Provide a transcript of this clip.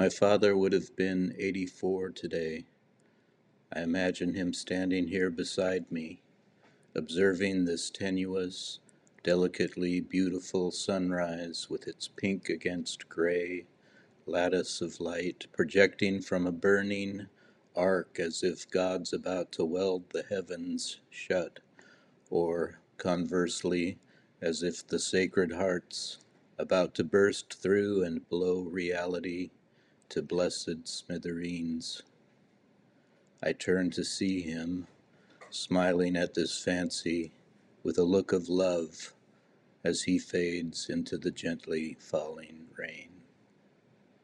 My father would have been 84 today. I imagine him standing here beside me, observing this tenuous, delicately beautiful sunrise with its pink against gray lattice of light projecting from a burning arc as if God's about to weld the heavens shut, or conversely, as if the Sacred Heart's about to burst through and blow reality to blessed smithereens. I turn to see him, smiling at this fancy with a look of love as he fades into the gently falling.